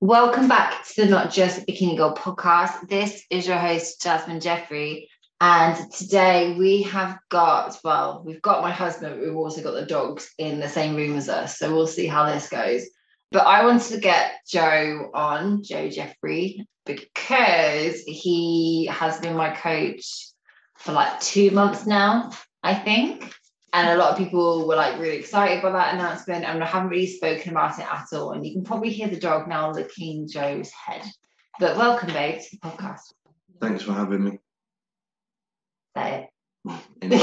Welcome back to the Not Just Bikini Girl podcast. This is your host, Jasmine Jeffrey. And today we have got, well, we've got my husband, we've also got the dogs in the same room as us. So we'll see how this goes. But I wanted to get Joe on, Joe Jeffrey, because he has been my coach for like two months now, I think. And a lot of people were like really excited by that announcement, and I haven't really spoken about it at all. And you can probably hear the dog now licking Joe's head. But welcome, babe, to the podcast. Thanks for having me. Say Any,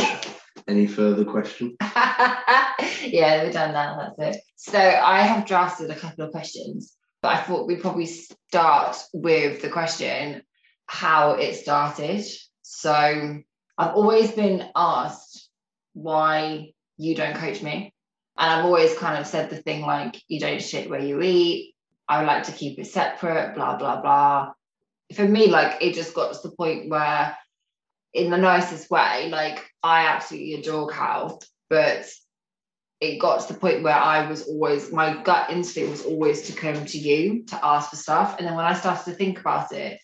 any further question? it. yeah, we're done now. That's it. So I have drafted a couple of questions, but I thought we'd probably start with the question how it started. So I've always been asked why you don't coach me. And I've always kind of said the thing like, you don't shit where you eat. I would like to keep it separate, blah, blah, blah. For me, like, it just got to the point where, in the nicest way, like, I absolutely adore Cal, but it got to the point where I was always, my gut instinct was always to come to you to ask for stuff. And then when I started to think about it,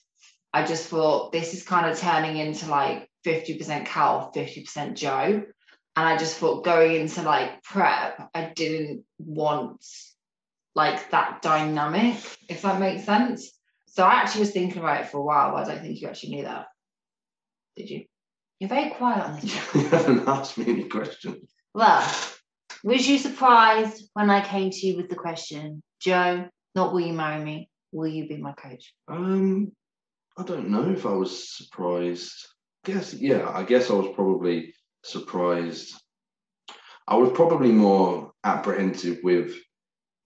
I just thought this is kind of turning into like 50% Cal, 50% Joe and I just thought going into like prep, I didn't want like that dynamic, if that makes sense. So I actually was thinking about it for a while, but I don't think you actually knew that. Did you? You're very quiet on this. you haven't asked me any questions. Well, was you surprised when I came to you with the question, Joe, not will you marry me? Will you be my coach? Um, I don't know if I was surprised. I guess, yeah, I guess I was probably surprised. I was probably more apprehensive with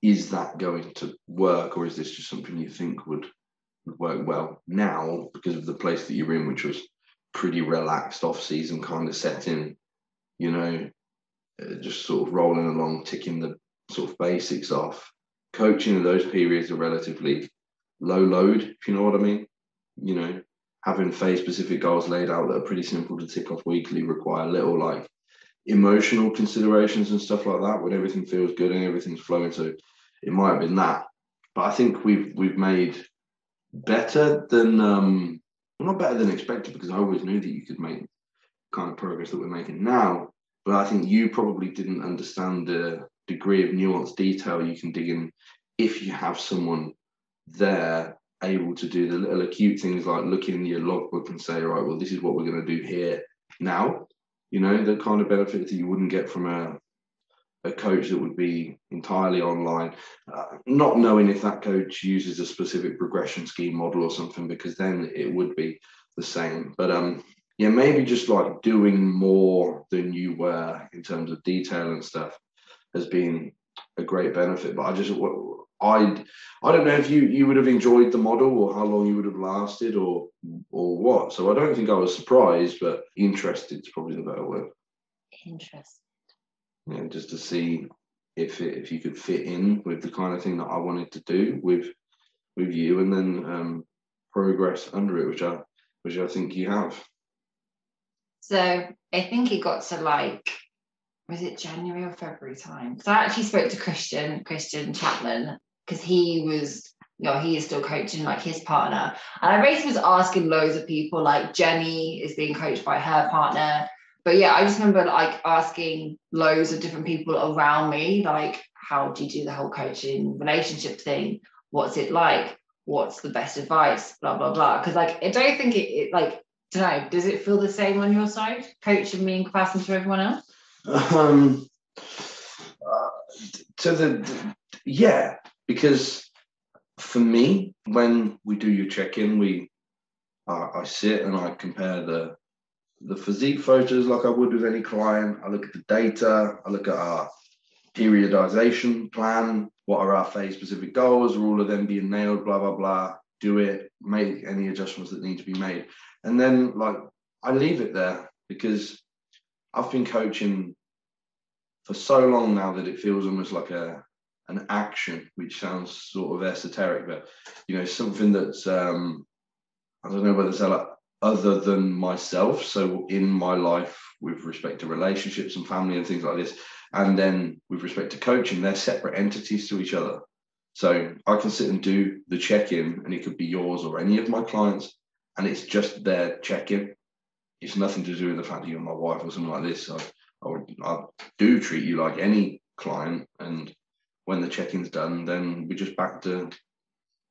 is that going to work or is this just something you think would, work well now because of the place that you're in, which was pretty relaxed off season kind of setting, you know, uh, just sort of rolling along, ticking the sort of basics off. Coaching in those periods are relatively low load, if you know what I mean. You know, having phase specific goals laid out that are pretty simple to tick off weekly require little like emotional considerations and stuff like that when everything feels good and everything's flowing. So it might have been that. But I think we've we've made better than um not better than expected because I always knew that you could make kind of progress that we're making now. But I think you probably didn't understand the degree of nuanced detail you can dig in if you have someone there able to do the little acute things like looking in your logbook and say, right, well, this is what we're going to do here now. You know, the kind of benefits that you wouldn't get from a a coach that would be entirely online, uh, not knowing if that coach uses a specific progression scheme model or something, because then it would be the same. But um, yeah, maybe just like doing more than you were in terms of detail and stuff has been a great benefit. But I just I I don't know if you you would have enjoyed the model or how long you would have lasted or or what. So I don't think I was surprised, but interested is probably the better word. Interesting. Yeah, just to see if it, if you could fit in with the kind of thing that I wanted to do with with you, and then um, progress under it, which I which I think you have. So I think it got to like was it January or February time? Because I actually spoke to Christian, Christian Chapman, because he was, you know, he is still coaching like his partner. And I basically was asking loads of people, like Jenny is being coached by her partner. But yeah, I just remember like asking loads of different people around me, like, how do you do the whole coaching relationship thing? What's it like? What's the best advice? Blah, blah, blah. Because like, I don't think it, it like, don't know, does it feel the same on your side, coaching me in comparison to everyone else? Um, uh, to the yeah, because for me, when we do your check-in, we uh, I sit and I compare the the physique photos like I would with any client. I look at the data. I look at our periodization plan. What are our phase specific goals? Are all of them being nailed? Blah blah blah. Do it. Make any adjustments that need to be made, and then like I leave it there because I've been coaching for so long now that it feels almost like a an action, which sounds sort of esoteric, but you know, something that's um, I don't know whether it's like other than myself. So in my life, with respect to relationships and family and things like this, and then with respect to coaching, they're separate entities to each other. So I can sit and do the check-in, and it could be yours or any of my clients, and it's just their check-in. It's nothing to do with the fact that you're my wife or something like this. I, I would, I do treat you like any client, and when the check-in's done, then we're just back to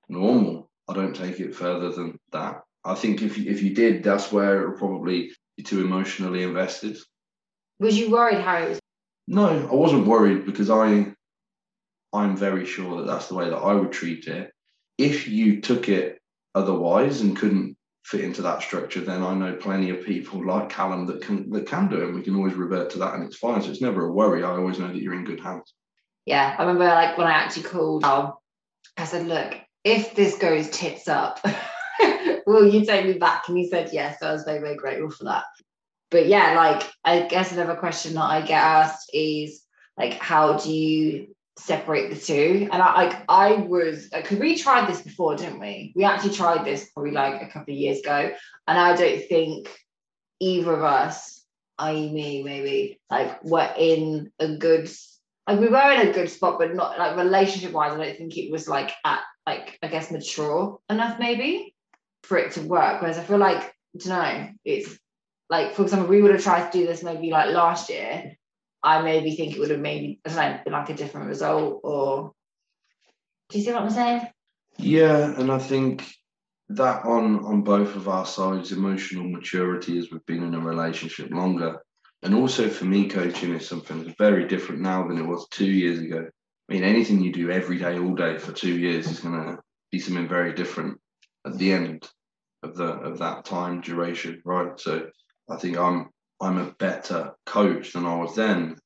normal. I don't take it further than that. I think if you, if you did, that's where it would probably be too emotionally invested. Was you worried how it was? No, I wasn't worried because I I'm very sure that that's the way that I would treat it. If you took it otherwise and couldn't fit into that structure, then I know plenty of people like Callum that can that can do it. And we can always revert to that, and it's fine. So it's never a worry. I always know that you're in good hands. Yeah, I remember like when I actually called, I said, "Look, if this goes tits up, will you take me back?" And he said yes. So I was very very grateful for that. But yeah, like I guess another question that I get asked is like, how do you separate the two. And I like I was because we tried this before, didn't we? We actually tried this probably like a couple of years ago, and I don't think either of us, i.e. me, maybe like were in a good like we were in a good spot, but not like relationship wise. I don't think it was like at like I guess mature enough maybe for it to work. Whereas I feel like I know, it's like for example, we would have tried to do this maybe like last year I maybe think it would have maybe I don't know, been like a different result or do you see what I'm saying? Yeah, and I think that on on both of our sides, emotional maturity as we've been in a relationship longer. And also for me, coaching is something that's very different now than it was two years ago. I mean, anything you do every day, all day for two years is gonna be something very different at the end of the of that time duration, right? So I think I'm I'm a better coach than I was then.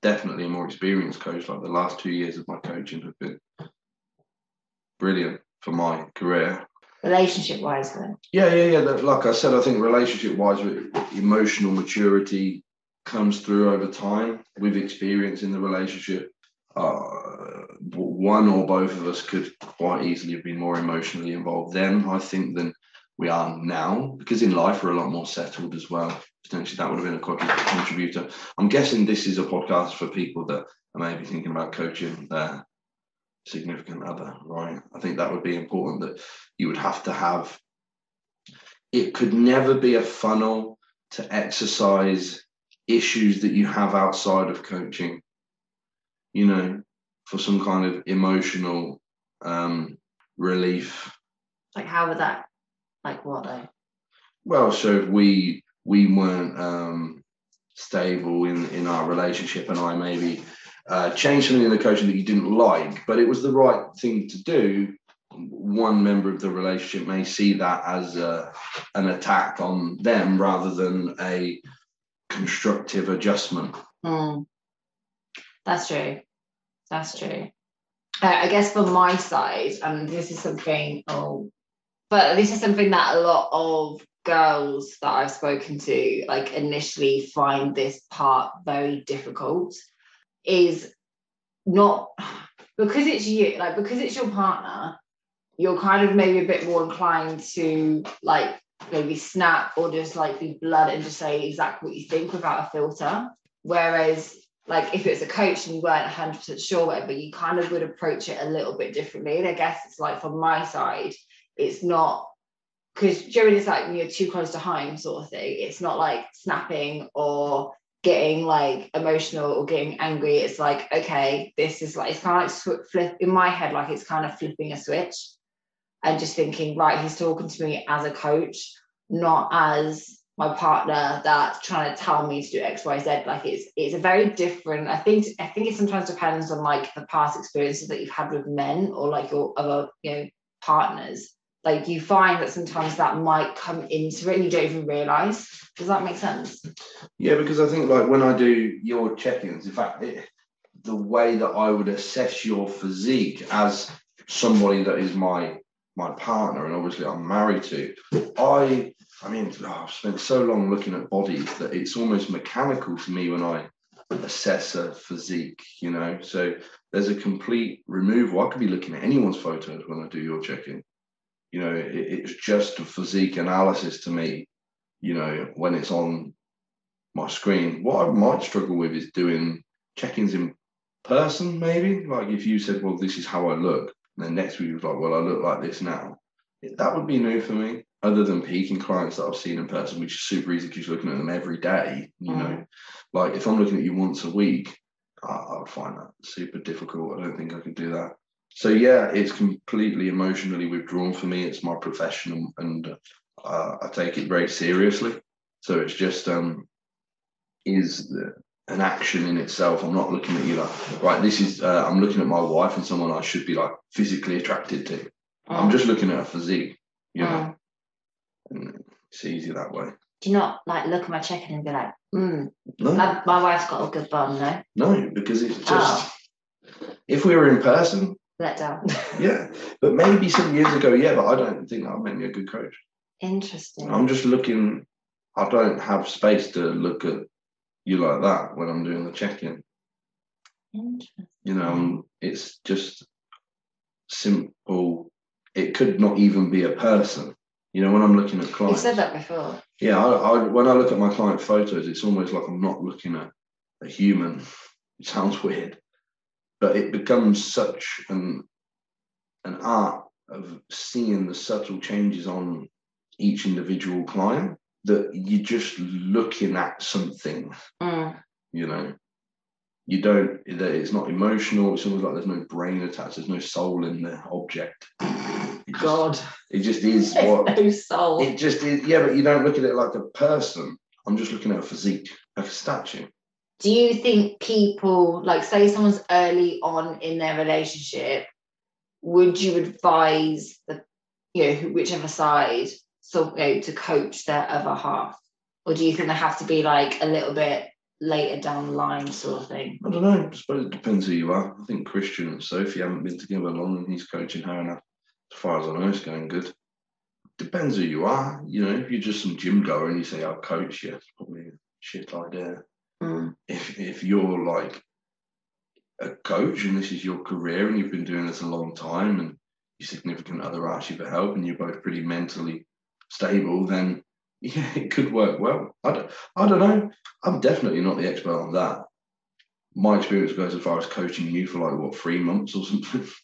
Definitely a more experienced coach. Like the last two years of my coaching have been brilliant for my career. Relationship wise, then. Yeah, yeah, yeah. Like I said, I think relationship wise, emotional maturity comes through over time with experience in the relationship. Uh, one or both of us could quite easily have been more emotionally involved then, I think, than we are now, because in life we're a lot more settled as well potentially that would have been a contributor. I'm guessing this is a podcast for people that are maybe thinking about coaching their significant other, right? I think that would be important that you would have to have. It could never be a funnel to exercise issues that you have outside of coaching, you know, for some kind of emotional um, relief. Like, how would that, like, what though? Well, so if we we weren't um, stable in in our relationship, and I maybe uh, changed something in the coaching that you didn't like, but it was the right thing to do. One member of the relationship may see that as a, an attack on them rather than a constructive adjustment. Mm. That's true. That's true. Uh, I guess from my side, and this is something, oh, but this is something that a lot of girls that I've spoken to like initially find this part very difficult is not because it's you like because it's your partner you're kind of maybe a bit more inclined to like maybe snap or just like be blunt and just say exactly what you think without a filter. Whereas like if it's a coach and you weren't 100% sure whatever you kind of would approach it a little bit differently. And I guess it's like from my side it's not because during it's like you're too close to home sort of thing it's not like snapping or getting like emotional or getting angry it's like okay this is like it's kind of like flip in my head like it's kind of flipping a switch and just thinking right he's talking to me as a coach not as my partner that's trying to tell me to do x y z. Like it's it's a very different i think i think it sometimes depends on like the past experiences that you've had with men or like your other you know partners like you find that sometimes that might come into it and you don't even realize. Does that make sense? Yeah because i think like when i do your check-ins in fact it, the way that i would assess your physique as somebody that is my my partner and obviously i'm married to i i mean oh, i've spent so long looking at bodies that it's almost mechanical to me when i assess a physique you know? So there's a complete removal. I could be looking at anyone's photos when i do your check-in you know, it, it's just a physique analysis to me, you know, when it's on my screen. What I might struggle with is doing check ins in person, maybe. Like if you said, "Well, this is how I look," and then next week was like, "Well, I look like this now." That would be new for me. Other than peaking clients that I've seen in person, which is super easy because you're looking at them every day. You know, Mm. like if I'm looking at you once a week, I, I would find that super difficult. I don't think I could do that. So yeah, it's completely emotionally withdrawn for me. It's my profession, and uh, I take it very seriously. So it's just um, is the, an action in itself. I'm not looking at you like right. This is uh, I'm looking at my wife and someone I should be like physically attracted to. I'm Mm. just looking at a physique, you know. Mm. And it's easy that way. Do you not like look at my chicken and be like, mm, No, my, my wife's got a good bum, no? no, because it's just Oh. if we were in person, Let down. yeah. But maybe some years ago, yeah. But I don't think make me a good coach. Interesting. I'm just looking. I don't have space to look at you like that when I'm doing the check-in. Interesting. You know, um, it's just simple. It could not even be a person. You know, when I'm looking at clients, You've said that before. yeah, I, I, when I look at my client photos, it's almost like I'm not looking at a human. It sounds weird, but it becomes such an an art of seeing the subtle changes on each individual client that you're just looking at something. Mm. You know, you don't. that It's not emotional. It's almost like there's no brain attached. There's no soul in the object. It just, God. it just is what no soul. it just is, yeah, but you don't look at it like a person. I'm just looking at a physique, like a statue. Do you think people, like, say someone's early on in their relationship, would you advise the, you know, whichever side, so you know, to coach their other half, or do you think they have to be like a little bit later down the line, sort of thing? I don't know. I suppose it depends who you are. I think Christian and Sophie haven't been together long, and he's coaching her, and as far as I know, it's going good. Depends who you are. You know, if you're just some gym goer and you say I'll coach you, it's probably a shit idea. Mm. If if you're like a coach and this is your career and you've been doing this a long time and your significant other asks you for help and you're both pretty mentally stable, then yeah, it could work well. I don't, I don't know. I'm definitely not the expert on that. My experience goes as far as coaching you for like what three months or something.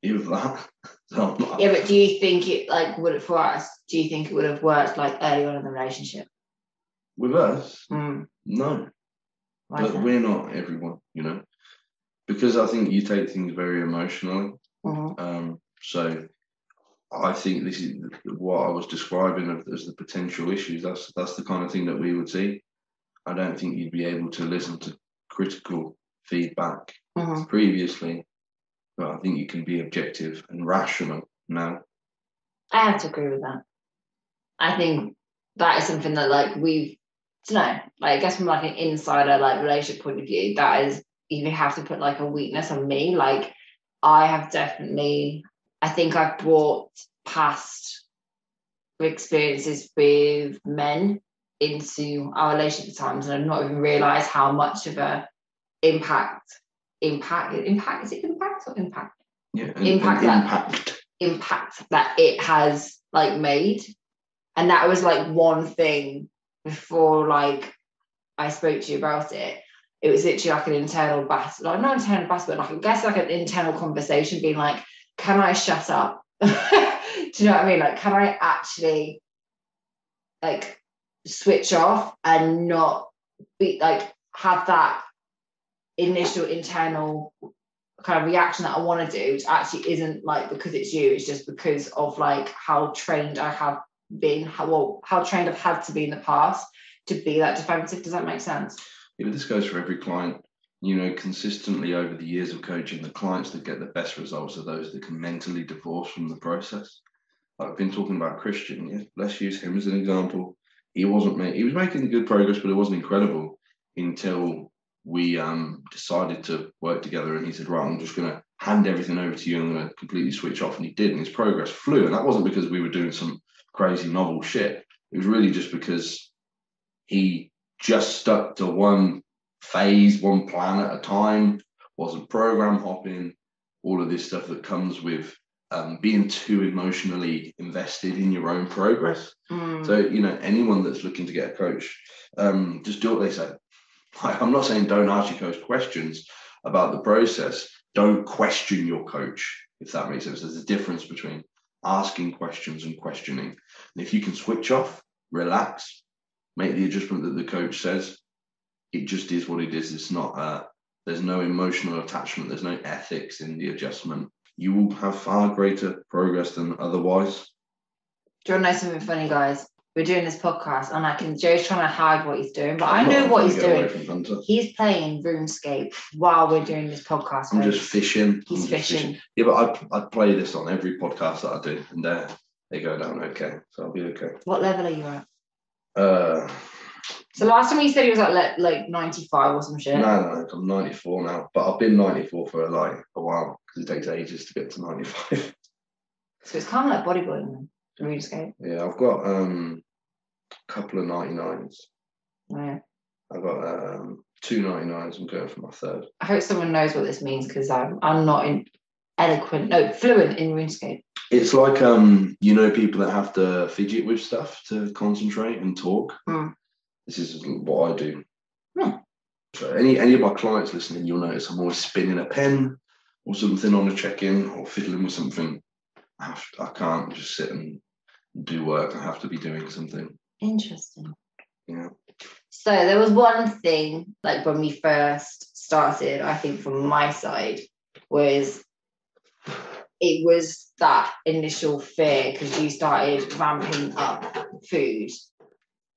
If that. So not- Yeah, but do you think it like would it for us? Do you think it would have worked like early on in the relationship? with us, Mm. No. But we're not everyone, you know. Because I think you take things very emotionally. Mhm. Um, so I think this is what I was describing as the potential issues. That's that's the kind of thing that we would see. I don't think you'd be able to listen to critical feedback Mhm. previously, but I think you can be objective and rational now. I have to agree with that. I think that is something that like we've don't know, like I guess from like an insider like relationship point of view, that is you have to put like a weakness on me. Like I have definitely I think I've brought past experiences with men into our relationship at times and I've not even realised how much of a impact impact impact is it impact or impact Yeah, and, Impact that. impact. impact that it has like made and that was like one thing before like I spoke to you about it it was literally like an internal battle like not internal battle but like I guess like an internal conversation being like can I shut up? Do you know what I mean? Like can I actually like switch off and not be like have that initial internal kind of reaction that I want to do, which actually isn't like because it's you, it's just because of like how trained I have been, how well, how trained I've had to be in the past to be that defensive. Does that make sense? Yeah, this goes for every client. You know, consistently over the years of coaching, the clients that get the best results are those that can mentally divorce from the process. I've been talking about Christian. Yeah, let's use him as an example. He wasn't making he was making good progress, but it wasn't incredible until we um, decided to work together. And he said, "Right, I'm just going to hand everything over to you. I'm going to completely switch off." And he did, and his progress flew. And that wasn't because we were doing some crazy novel shit. It was really just because he just stuck to one phase, one plan at a time, wasn't program hopping, all of this stuff that comes with um, being too emotionally invested in your own progress. Mm. So, you know, anyone that's looking to get a coach, um, just do what they say. Like, I'm not saying don't ask your coach questions. about the process. Don't question your coach, if that makes sense. There's a difference between asking questions and questioning. And if you can switch off, relax, make the adjustment that the coach says, it just is what it is. It's not uh there's no emotional attachment, there's no ethics in the adjustment. You will have far greater progress than otherwise. Do you want to know something funny, guys? We're doing this podcast, and I can Joe's trying to hide what he's doing, but I know what he's to get away doing. He's playing RuneScape while we're doing this podcast. I'm just fishing. He's just fishing. Yeah, but I I play this on every podcast that I do, and they they go down okay, so I'll be okay. What level are you at? Uh, So last time you said he was at le- like 95 or some shit. no, no, I'm 94 now, but I've been 94 for like a while because it takes ages to get to 95. So it's kind of like bodybuilding, RuneScape. yeah, I've got um couple of 99s. Yeah. I've got um two 99s. I'm going for my third. I hope someone knows what this means because I'm I'm not in eloquent, no, fluent in RuneScape. It's like um you know people that have to fidget with stuff to concentrate and talk. Hmm. This is what I do. Hmm. So any any of my clients listening, you'll notice I'm always spinning a pen or something on a check-in or fiddling with something. I, have, I can't just sit and do work. I have to be doing something. Interesting. Yeah. So there was one thing, like when we first started, I think from my side, was it was that initial fear because you started ramping up food.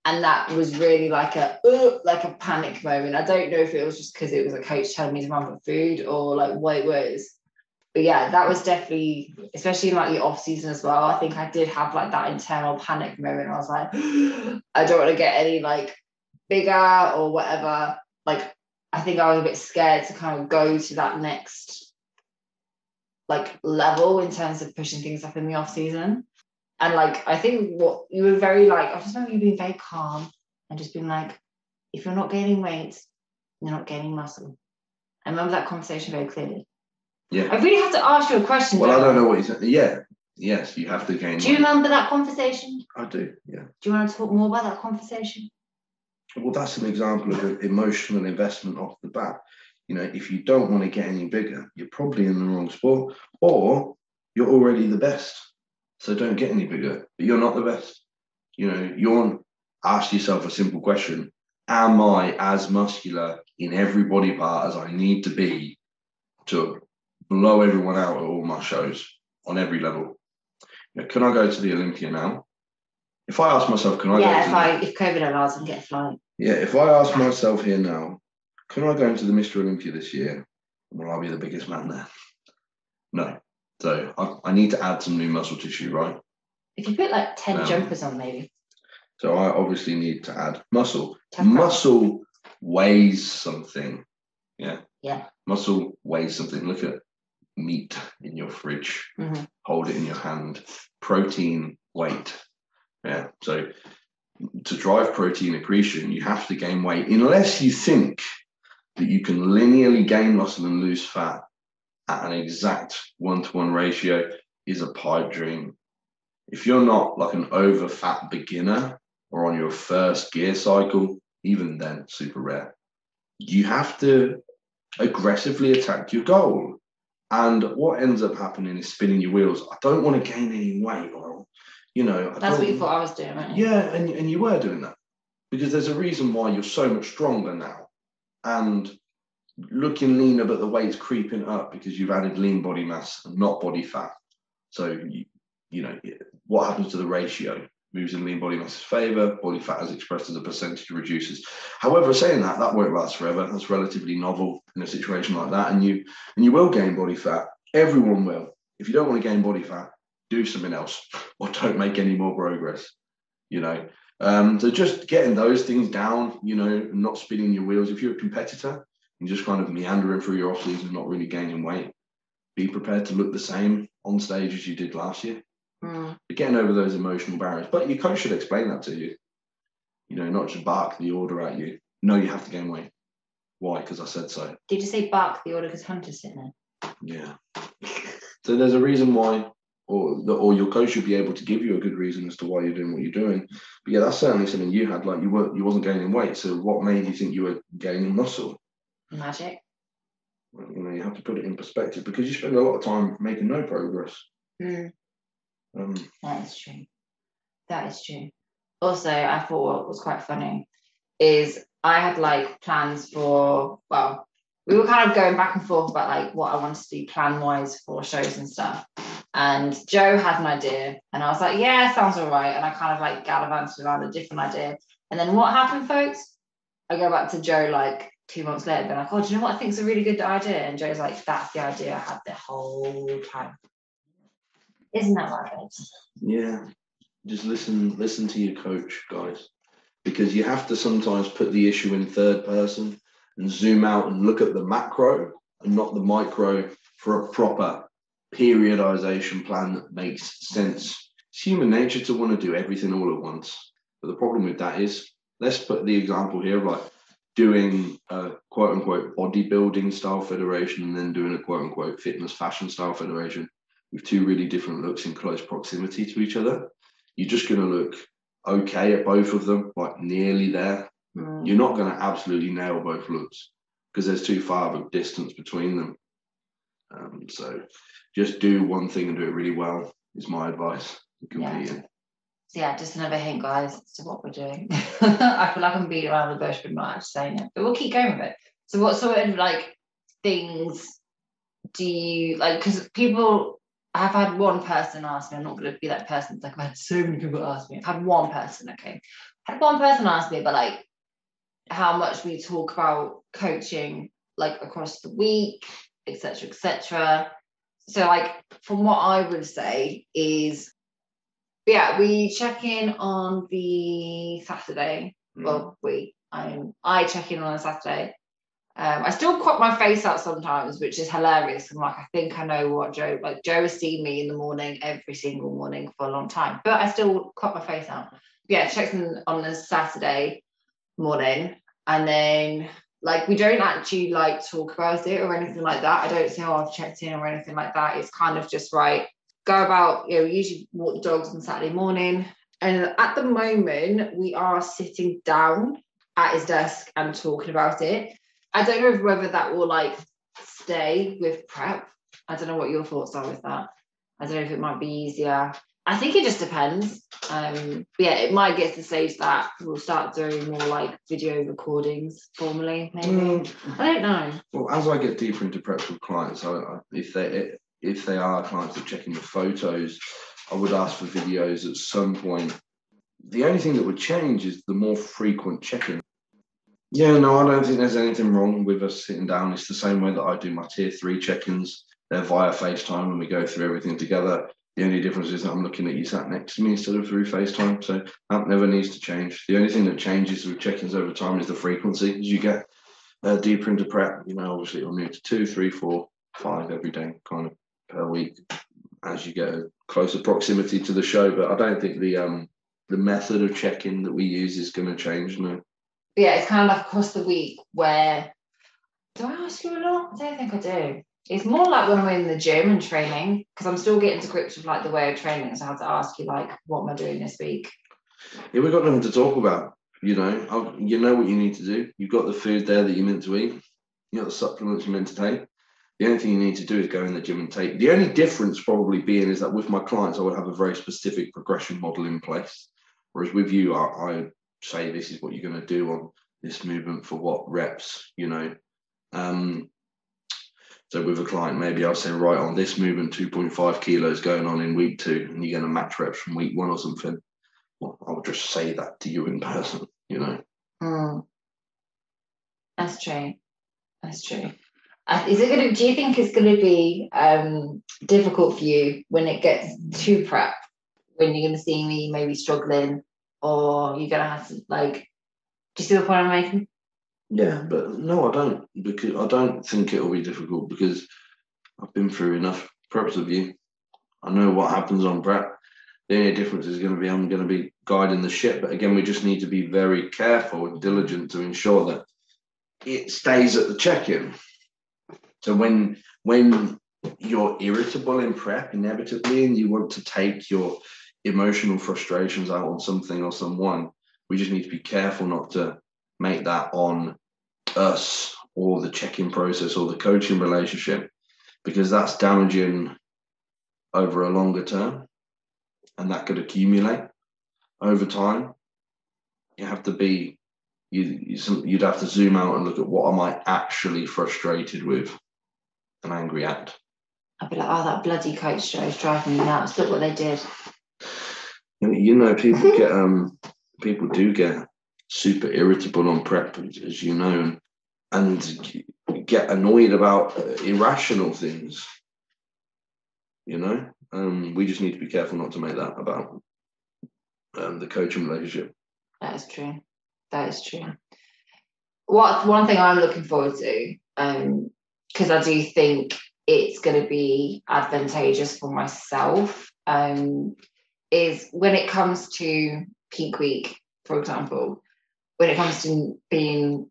And that was really like a uh, like a panic moment. I don't know if it was just because it was a coach telling me to ramp up food or like what it was. But yeah, that was definitely, especially in like the off season as well. I think I did have like that internal panic moment. I was like, I don't want to get any like bigger or whatever. Like, I think I was a bit scared to kind of go to that next like level in terms of pushing things up in the off season. And like, I think what you were very like, I just remember you being very calm and just being like, if you're not gaining weight, you're not gaining muscle. I remember that conversation very clearly. Yeah. I really have to ask you a question. Well, I don't know what you said. Yeah. Yes, you have to gain. Do you remember that conversation? I do. Yeah. Do you want to talk more about that conversation? Well, that's an example of an emotional investment off the bat. You know, if you don't want to get any bigger, you're probably in the wrong sport, or you're already the best. So don't get any bigger, but you're not the best. You know, you're ask yourself a simple question: Am I as muscular in every body part as I need to be to blow everyone out at all my shows on every level? You know, can I go to the Olympia now? If I ask myself, can I go yeah, if the I if COVID allows and get a flight. yeah, if I ask myself here now, can I go into the Mr. Olympia this year? Will I be the biggest man there? No. So I, I need to add some new muscle tissue, right? If you put like 10 Um, jumpers on, maybe. So I obviously need to add muscle. 10 pounds. Muscle weighs something. Yeah. Yeah. Muscle weighs something. Look at meat in your fridge. Mhm. Hold it in your hand. Protein weight. Yeah. So to drive protein accretion, you have to gain weight unless you think that you can linearly gain muscle and lose fat at an exact one-to-one ratio is a pipe dream. If you're not like an over fat beginner or on your first gear cycle, even then, super rare. You have to aggressively attack your goal. And what ends up happening is spinning your wheels. I don't want to gain any weight, or you know, I That's what you thought I was doing, weren't yeah, and, and you were doing that because there's a reason why you're so much stronger now and looking leaner, but the weight's creeping up because you've added lean body mass and not body fat. So, you, you know, what happens to the ratio? Moves in lean body mass's favor, body fat as expressed as a percentage reduces. However, saying that, that won't last forever. That's relatively novel in a situation like that. And you and you will gain body fat. Everyone will. If you don't want to gain body fat, do something else or don't make any more progress you know um, so just getting those things down you know not spinning your wheels if you're a competitor and just kind of meandering through your off season not really gaining weight be prepared to look the same on stage as you did last year Mm. getting over those emotional barriers but your coach should explain that to you you know not just bark the order at you no you have to gain weight why because i said so Did you say bark the order because Hunter's sitting there? yeah so there's a reason why or the, or your coach should be able to give you a good reason as to why you're doing what you're doing. But yeah, that's certainly something you had. Like you weren't you wasn't gaining weight. So what made you think you were gaining muscle? Magic. You know, you have to put it in perspective because you spend a lot of time making no progress. Mm, Um, that is true. That is true. Also, I thought what was quite funny is I had like plans for, well, we were kind of going back and forth about like what I wanted to do plan wise for shows and stuff. And Joe had an idea, and I was like, yeah, sounds all right. And I kind of like gallivanted around a different idea. And then what happened, folks? I go back to Joe like two months later, they're like, oh, do you know what I think is a really good idea? And Joe's like, that's the idea I had the whole time. Isn't that right, babes? yeah, just listen, listen to your coach, guys, because you have to sometimes put the issue in third person and zoom out and look at the macro and not the micro for a proper periodization plan that makes sense. It's human nature to want to do everything all at once. But the problem with that is, let's put the example here like doing a quote unquote bodybuilding style federation and then doing a quote unquote fitness fashion style federation with two really different looks in close proximity to each other. You're just going to look okay at both of them, like nearly there. Mm. You're not going to absolutely nail both looks because there's too far of a distance between them. Um, so just do one thing and do it really well is my advice. So yeah, just another hint, guys, as to what we're doing. I feel like I'm beating around the bush, but not actually saying it. But we'll keep going with it. So, what sort of like things do you like? Because people, I've had one person ask me. I'm not going to be that person. It's like I've had so many people ask me. I've had one person. Okay, I had one person ask me, but like how much we talk about coaching, like across the week, etc., etc. So, like from what I would say is yeah, we check in on the Saturday. Mm. Well, we, I, I check in on a Saturday. Um, I still crop my face out sometimes, which is hilarious. I'm like, I think I know what Joe, like Joe has seen me in the morning every single morning for a long time, but I still crop my face out. Yeah, checks in on a Saturday morning, and then like we don't actually like talk about it or anything like that. I don't say, oh, I've checked in or anything like that. It's kind of just right go about, you know, usually walk the dogs on Saturday morning. And at the moment, we are sitting down at his desk and talking about it. I don't know whether that will like stay with prep. I don't know what your thoughts are with that. I don't know if it might be easier. I think it just depends. Um, but yeah, it might get to the stage that we'll start doing more like video recordings formally, maybe. Mm, I don't know. Well, as I get deeper into prep with clients, I, I, if they if they are clients that are checking the photos, I would ask for videos at some point. The only thing that would change is the more frequent checking. Yeah, no, I don't think there's anything wrong with us sitting down. It's the same way that I do my tier three check-ins. They're via FaceTime and we go through everything together. The only difference is that I'm looking at you sat next to me instead of through FaceTime. So that never needs to change. The only thing that changes with check-ins over time is the frequency. As you get uh, deeper into prep, you know, obviously it'll move to two, three, four, five every day, kind of per week as you get a closer proximity to the show. But I don't think the um the method of checking that we use is going to change. No. Yeah, it's kind of like across the week where do I ask you a lot? I don't think I do. It's more like when I'm in the gym and training because I'm still getting to grips with like the way of training. So I have to ask you like, what am I doing this week? Yeah, we've got nothing to talk about. You know, I've, you know what you need to do. You've got the food there that you're meant to eat. You got the supplements you're meant to take. The only thing you need to do is go in the gym and take. The only difference probably being is that with my clients, I would have a very specific progression model in place. Whereas with you, I, I say this is what you're going to do on this movement for what reps, you know. Um, so with a client, maybe I'll say, right, on this movement, 2.5 kilos going on in week two, and you're going to match reps from week one or something. Well, I would just say that to you in person, you know. Mm. That's true. That's true. Uh, Is it going to? Do you think it's going to be um, difficult for you when it gets to prep? When you're going to see me maybe struggling, or you're to have to like? Do you see the point I'm making? Yeah, but no, I don't because I don't think it'll be difficult because I've been through enough preps with you. I know what happens on prep. The only difference is going to be I'm going to be guiding the ship, but again, we just need to be very careful and diligent to ensure that it stays at the check-in. So when when you're irritable in prep inevitably and you want to take your emotional frustrations out on something or someone, we just need to be careful not to make that on us or the check-in process or the coaching relationship because that's damaging over a longer term and that could accumulate over time you have to be you, you'd have to zoom out and look at what am i actually frustrated with and angry at I'd be like, oh, that bloody coach Joe is driving me nuts. Look what they did. You know, people get um, people do get super irritable on prep, as you know, and, and get annoyed about irrational things. You know, um, we just need to be careful not to make that about um, the coaching relationship. That is true. That is true. What one thing I'm looking forward to, because um, I do think it's going to be advantageous for myself, um, is when it comes to peak week, for example, when it comes to being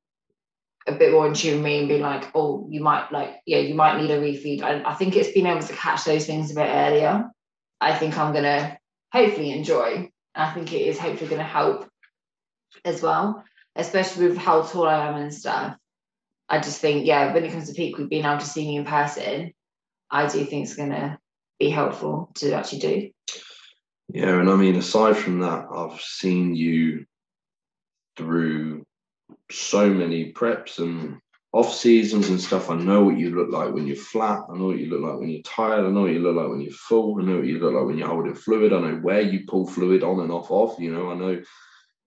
a bit more in tune with me and being like, oh, you might like, yeah, you might need a refeed. I, I think it's being able to catch those things a bit earlier. I think I'm gonna hopefully enjoy. I think it is hopefully gonna help as well, especially with how tall I am and stuff. I just think, yeah, when it comes to peak week, being able to see me in person, I do think it's gonna be helpful to actually do. Yeah, and I mean, aside from that, I've seen you through so many preps and off seasons and stuff. I know what you look like when you're flat. I know what you look like when you're tired. I know what you look like when you're full. I know what you look like when you're holding fluid. I know where you pull fluid on and off of. You know, I know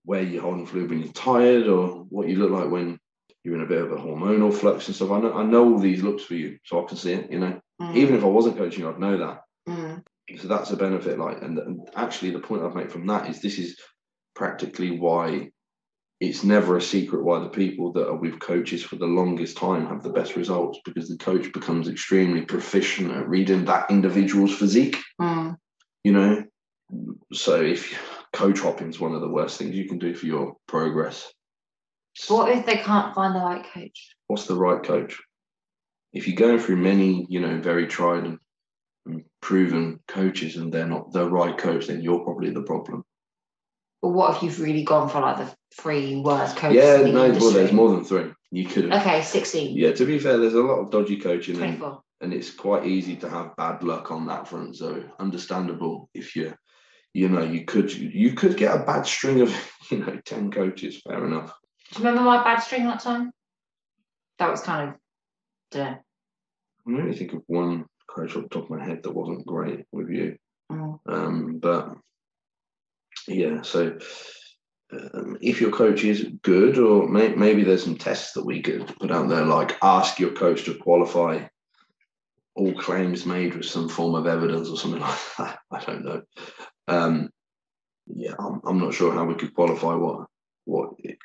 where you're holding fluid when you're tired or what you look like when you're in a bit of a hormonal flux and stuff. I know I know all these looks for you, so I can see it. You know, mm. even if I wasn't coaching, I'd know that. Mm. So that's a benefit. Like, and, and actually, the point I've made from that is this is practically why it's never a secret why the people that are with coaches for the longest time have the best results because the coach becomes extremely proficient at reading that individual's physique. Mm. You know, so if coach hopping is one of the worst things you can do for your progress. What if they can't find the right coach? What's the right coach? If you're going through many, you know, very tried and proven coaches and they're not the right coach, then you're probably the problem. But what if you've really gone for like the three worst coaches? Yeah, no, well, there's more than three. You could have. Okay, 16. Yeah, to be fair, there's a lot of dodgy coaching. 24. And, and it's quite easy to have bad luck on that front. So understandable if you you know, you could you could get a bad string of, you know, 10 coaches, fair enough. Do you remember my bad string that time? That was kind of yeah. I really think of one coach off the top of my head that wasn't great with you. Mm. Um, but yeah, so um, if your coach is good, or may, maybe there's some tests that we could put out there, like ask your coach to qualify all claims made with some form of evidence or something like that. I don't know. Um, yeah, I'm, I'm not sure how we could qualify what what. It,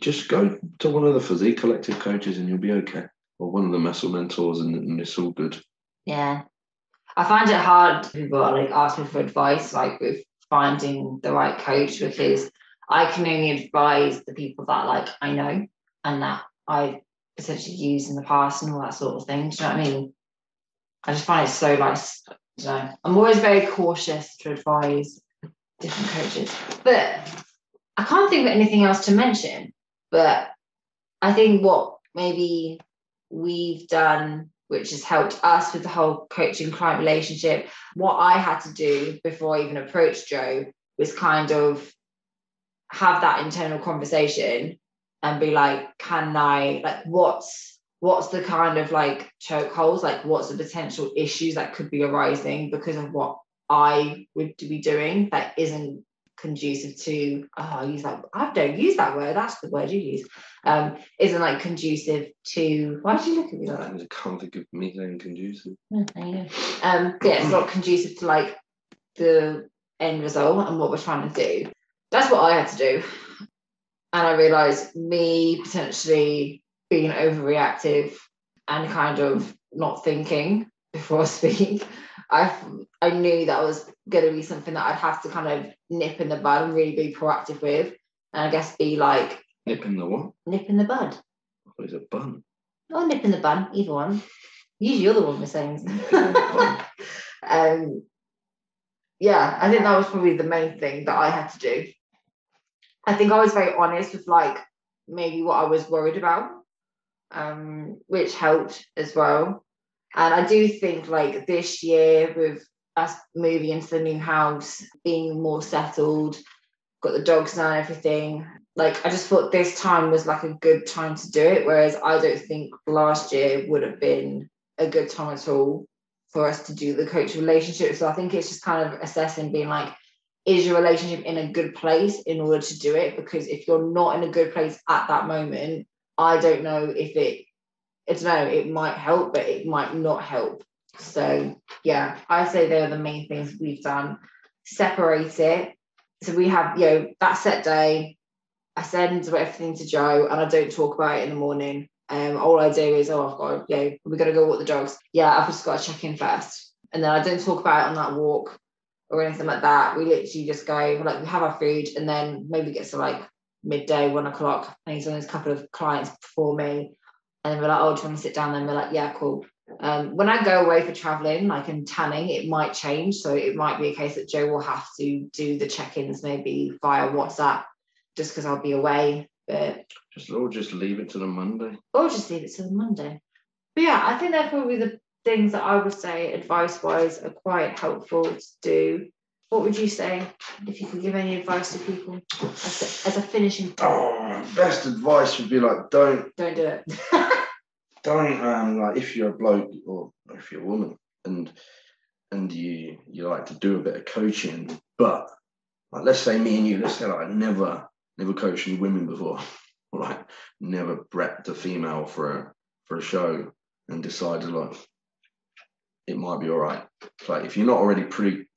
just go to one of the physique collective coaches and you'll be okay, or one of the muscle mentors, and, and it's all good. Yeah, I find it hard. People are like asking for advice, like with finding the right coach because I can only advise the people that like I know and that I've potentially used in the past and all that sort of thing. Do you know what I mean? I just find it so like you know, I'm always very cautious to advise different coaches. But I can't think of anything else to mention. But I think what maybe we've done which has helped us with the whole coaching client relationship. What I had to do before I even approached Joe was kind of have that internal conversation and be like, can I like what's what's the kind of like choke holes, like what's the potential issues that could be arising because of what I would be doing that isn't conducive to oh I use that I don't use that word that's the word you use um isn't like conducive to why did you look at me like that? I can't think of me saying conducive. Oh, um yeah it's not conducive to like the end result and what we're trying to do. That's what I had to do. And I realized me potentially being overreactive and kind of not thinking before I speak I I knew that was going to be something that I'd have to kind of nip in the bud and really be proactive with, and I guess be like nip in the what? Nip in the bud. What is a bun? Oh, nip in the bun, either one. Usually you're the one with saying. um, yeah, I think that was probably the main thing that I had to do. I think I was very honest with like maybe what I was worried about. um, which helped as well. And I do think like this year with us moving into the new house, being more settled, got the dogs now and everything. Like I just thought this time was like a good time to do it. Whereas I don't think last year would have been a good time at all for us to do the coach relationship. So I think it's just kind of assessing being like, is your relationship in a good place in order to do it? Because if you're not in a good place at that moment, I don't know if it, I don't know, it might help, but it might not help. So yeah, I say they're the main things we've done. Separate it. So we have, you know, that set day. I send everything to Joe and I don't talk about it in the morning. Um, all I do is, oh, I've got, you know, we're gonna go walk the dogs. Yeah, I've just got to check in first, and then I don't talk about it on that walk or anything like that. We literally just go, like, we have our food, and then maybe get to like midday, one o'clock, and he's on his couple of clients before me, and then we're like, oh, do you want to sit down? Then we're like, yeah, cool. Um, when I go away for traveling, like in tanning, it might change. So it might be a case that Joe will have to do the check-ins maybe via WhatsApp, just because I'll be away. But just or just leave it to the Monday. Or just leave it to the Monday. But yeah, I think they're probably the things that I would say advice-wise are quite helpful to do. What would you say if you could give any advice to people as a, as a finishing? Oh, best advice would be like don't don't do it. don't um like if you're a bloke or if you're a woman and and you you like to do a bit of coaching, but like let's say me and you, let's say like I never never coached any women before, or like never prepped a female for a for a show and decided like it might be all right. Like if you're not already pretty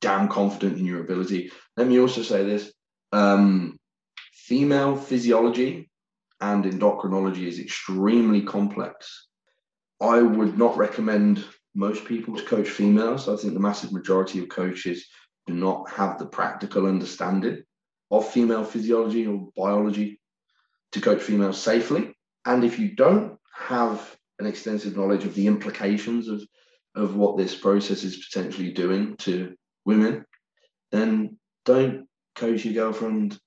damn confident in your ability, let me also say this: um, female physiology and endocrinology is extremely complex. I would not recommend most people to coach females. I think the massive majority of coaches do not have the practical understanding of female physiology or biology to coach females safely. And if you don't have an extensive knowledge of the implications of, of what this process is potentially doing to women, then don't coach your girlfriend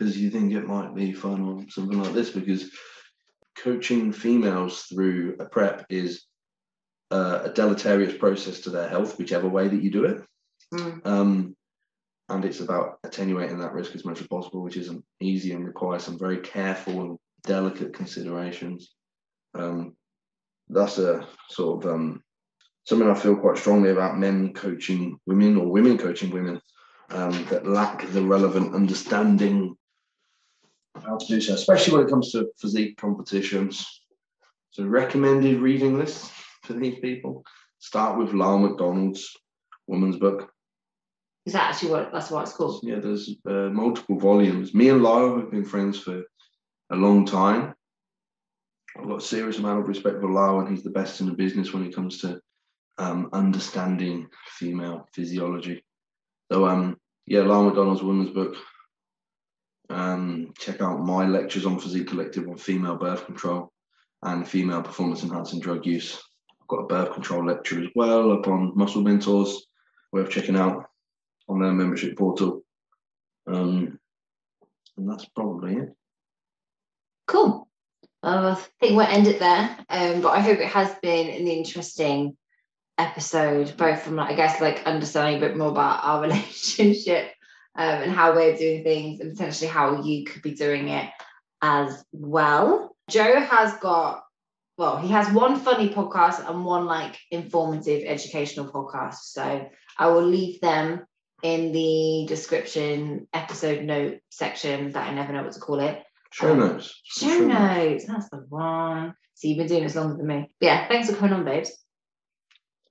because you think it might be fun or something like this because coaching females through a prep is uh, a deleterious process to their health, whichever way that you do it. Mm. Um, and it's about attenuating that risk as much as possible, which isn't easy and requires some very careful and delicate considerations. Um, that's a sort of um, something I feel quite strongly about men coaching women or women coaching women um, that lack the relevant understanding how to do so, especially when it comes to physique competitions. So, recommended reading list for these people start with Lyle McDonald's woman's book. Is that actually what that's what it's called? Yeah, there's uh, multiple volumes. Me and Lyle have been friends for a long time. I've got a serious amount of respect for Lyle, and he's the best in the business when it comes to um, understanding female physiology. So, um, yeah, Lyle McDonald's women's book. Um, check out my lectures on Physique Collective on female birth control and female performance enhancing drug use. I've got a birth control lecture as well upon Muscle Mentors, worth checking out on their membership portal. Um, and that's probably it. Cool. Uh, I think we'll end it there. Um, but I hope it has been an interesting episode, both from like I guess like understanding a bit more about our relationship um, and how we're doing things and potentially how you could be doing it as well. Joe has got, well, he has one funny podcast and one like informative educational podcast. So I will leave them in the description episode note section that I never know what to call it. Show um, notes. Show, show notes. That's the one. So you've been doing this longer than me. Yeah, thanks for coming on, babes.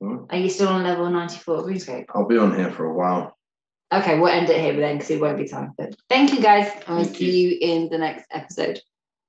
Right. Are you still on level 94 RuneScape? I'll be on here for a while. Okay, we'll end it here then because it won't be time. But thank you guys, and we'll see you in the next episode.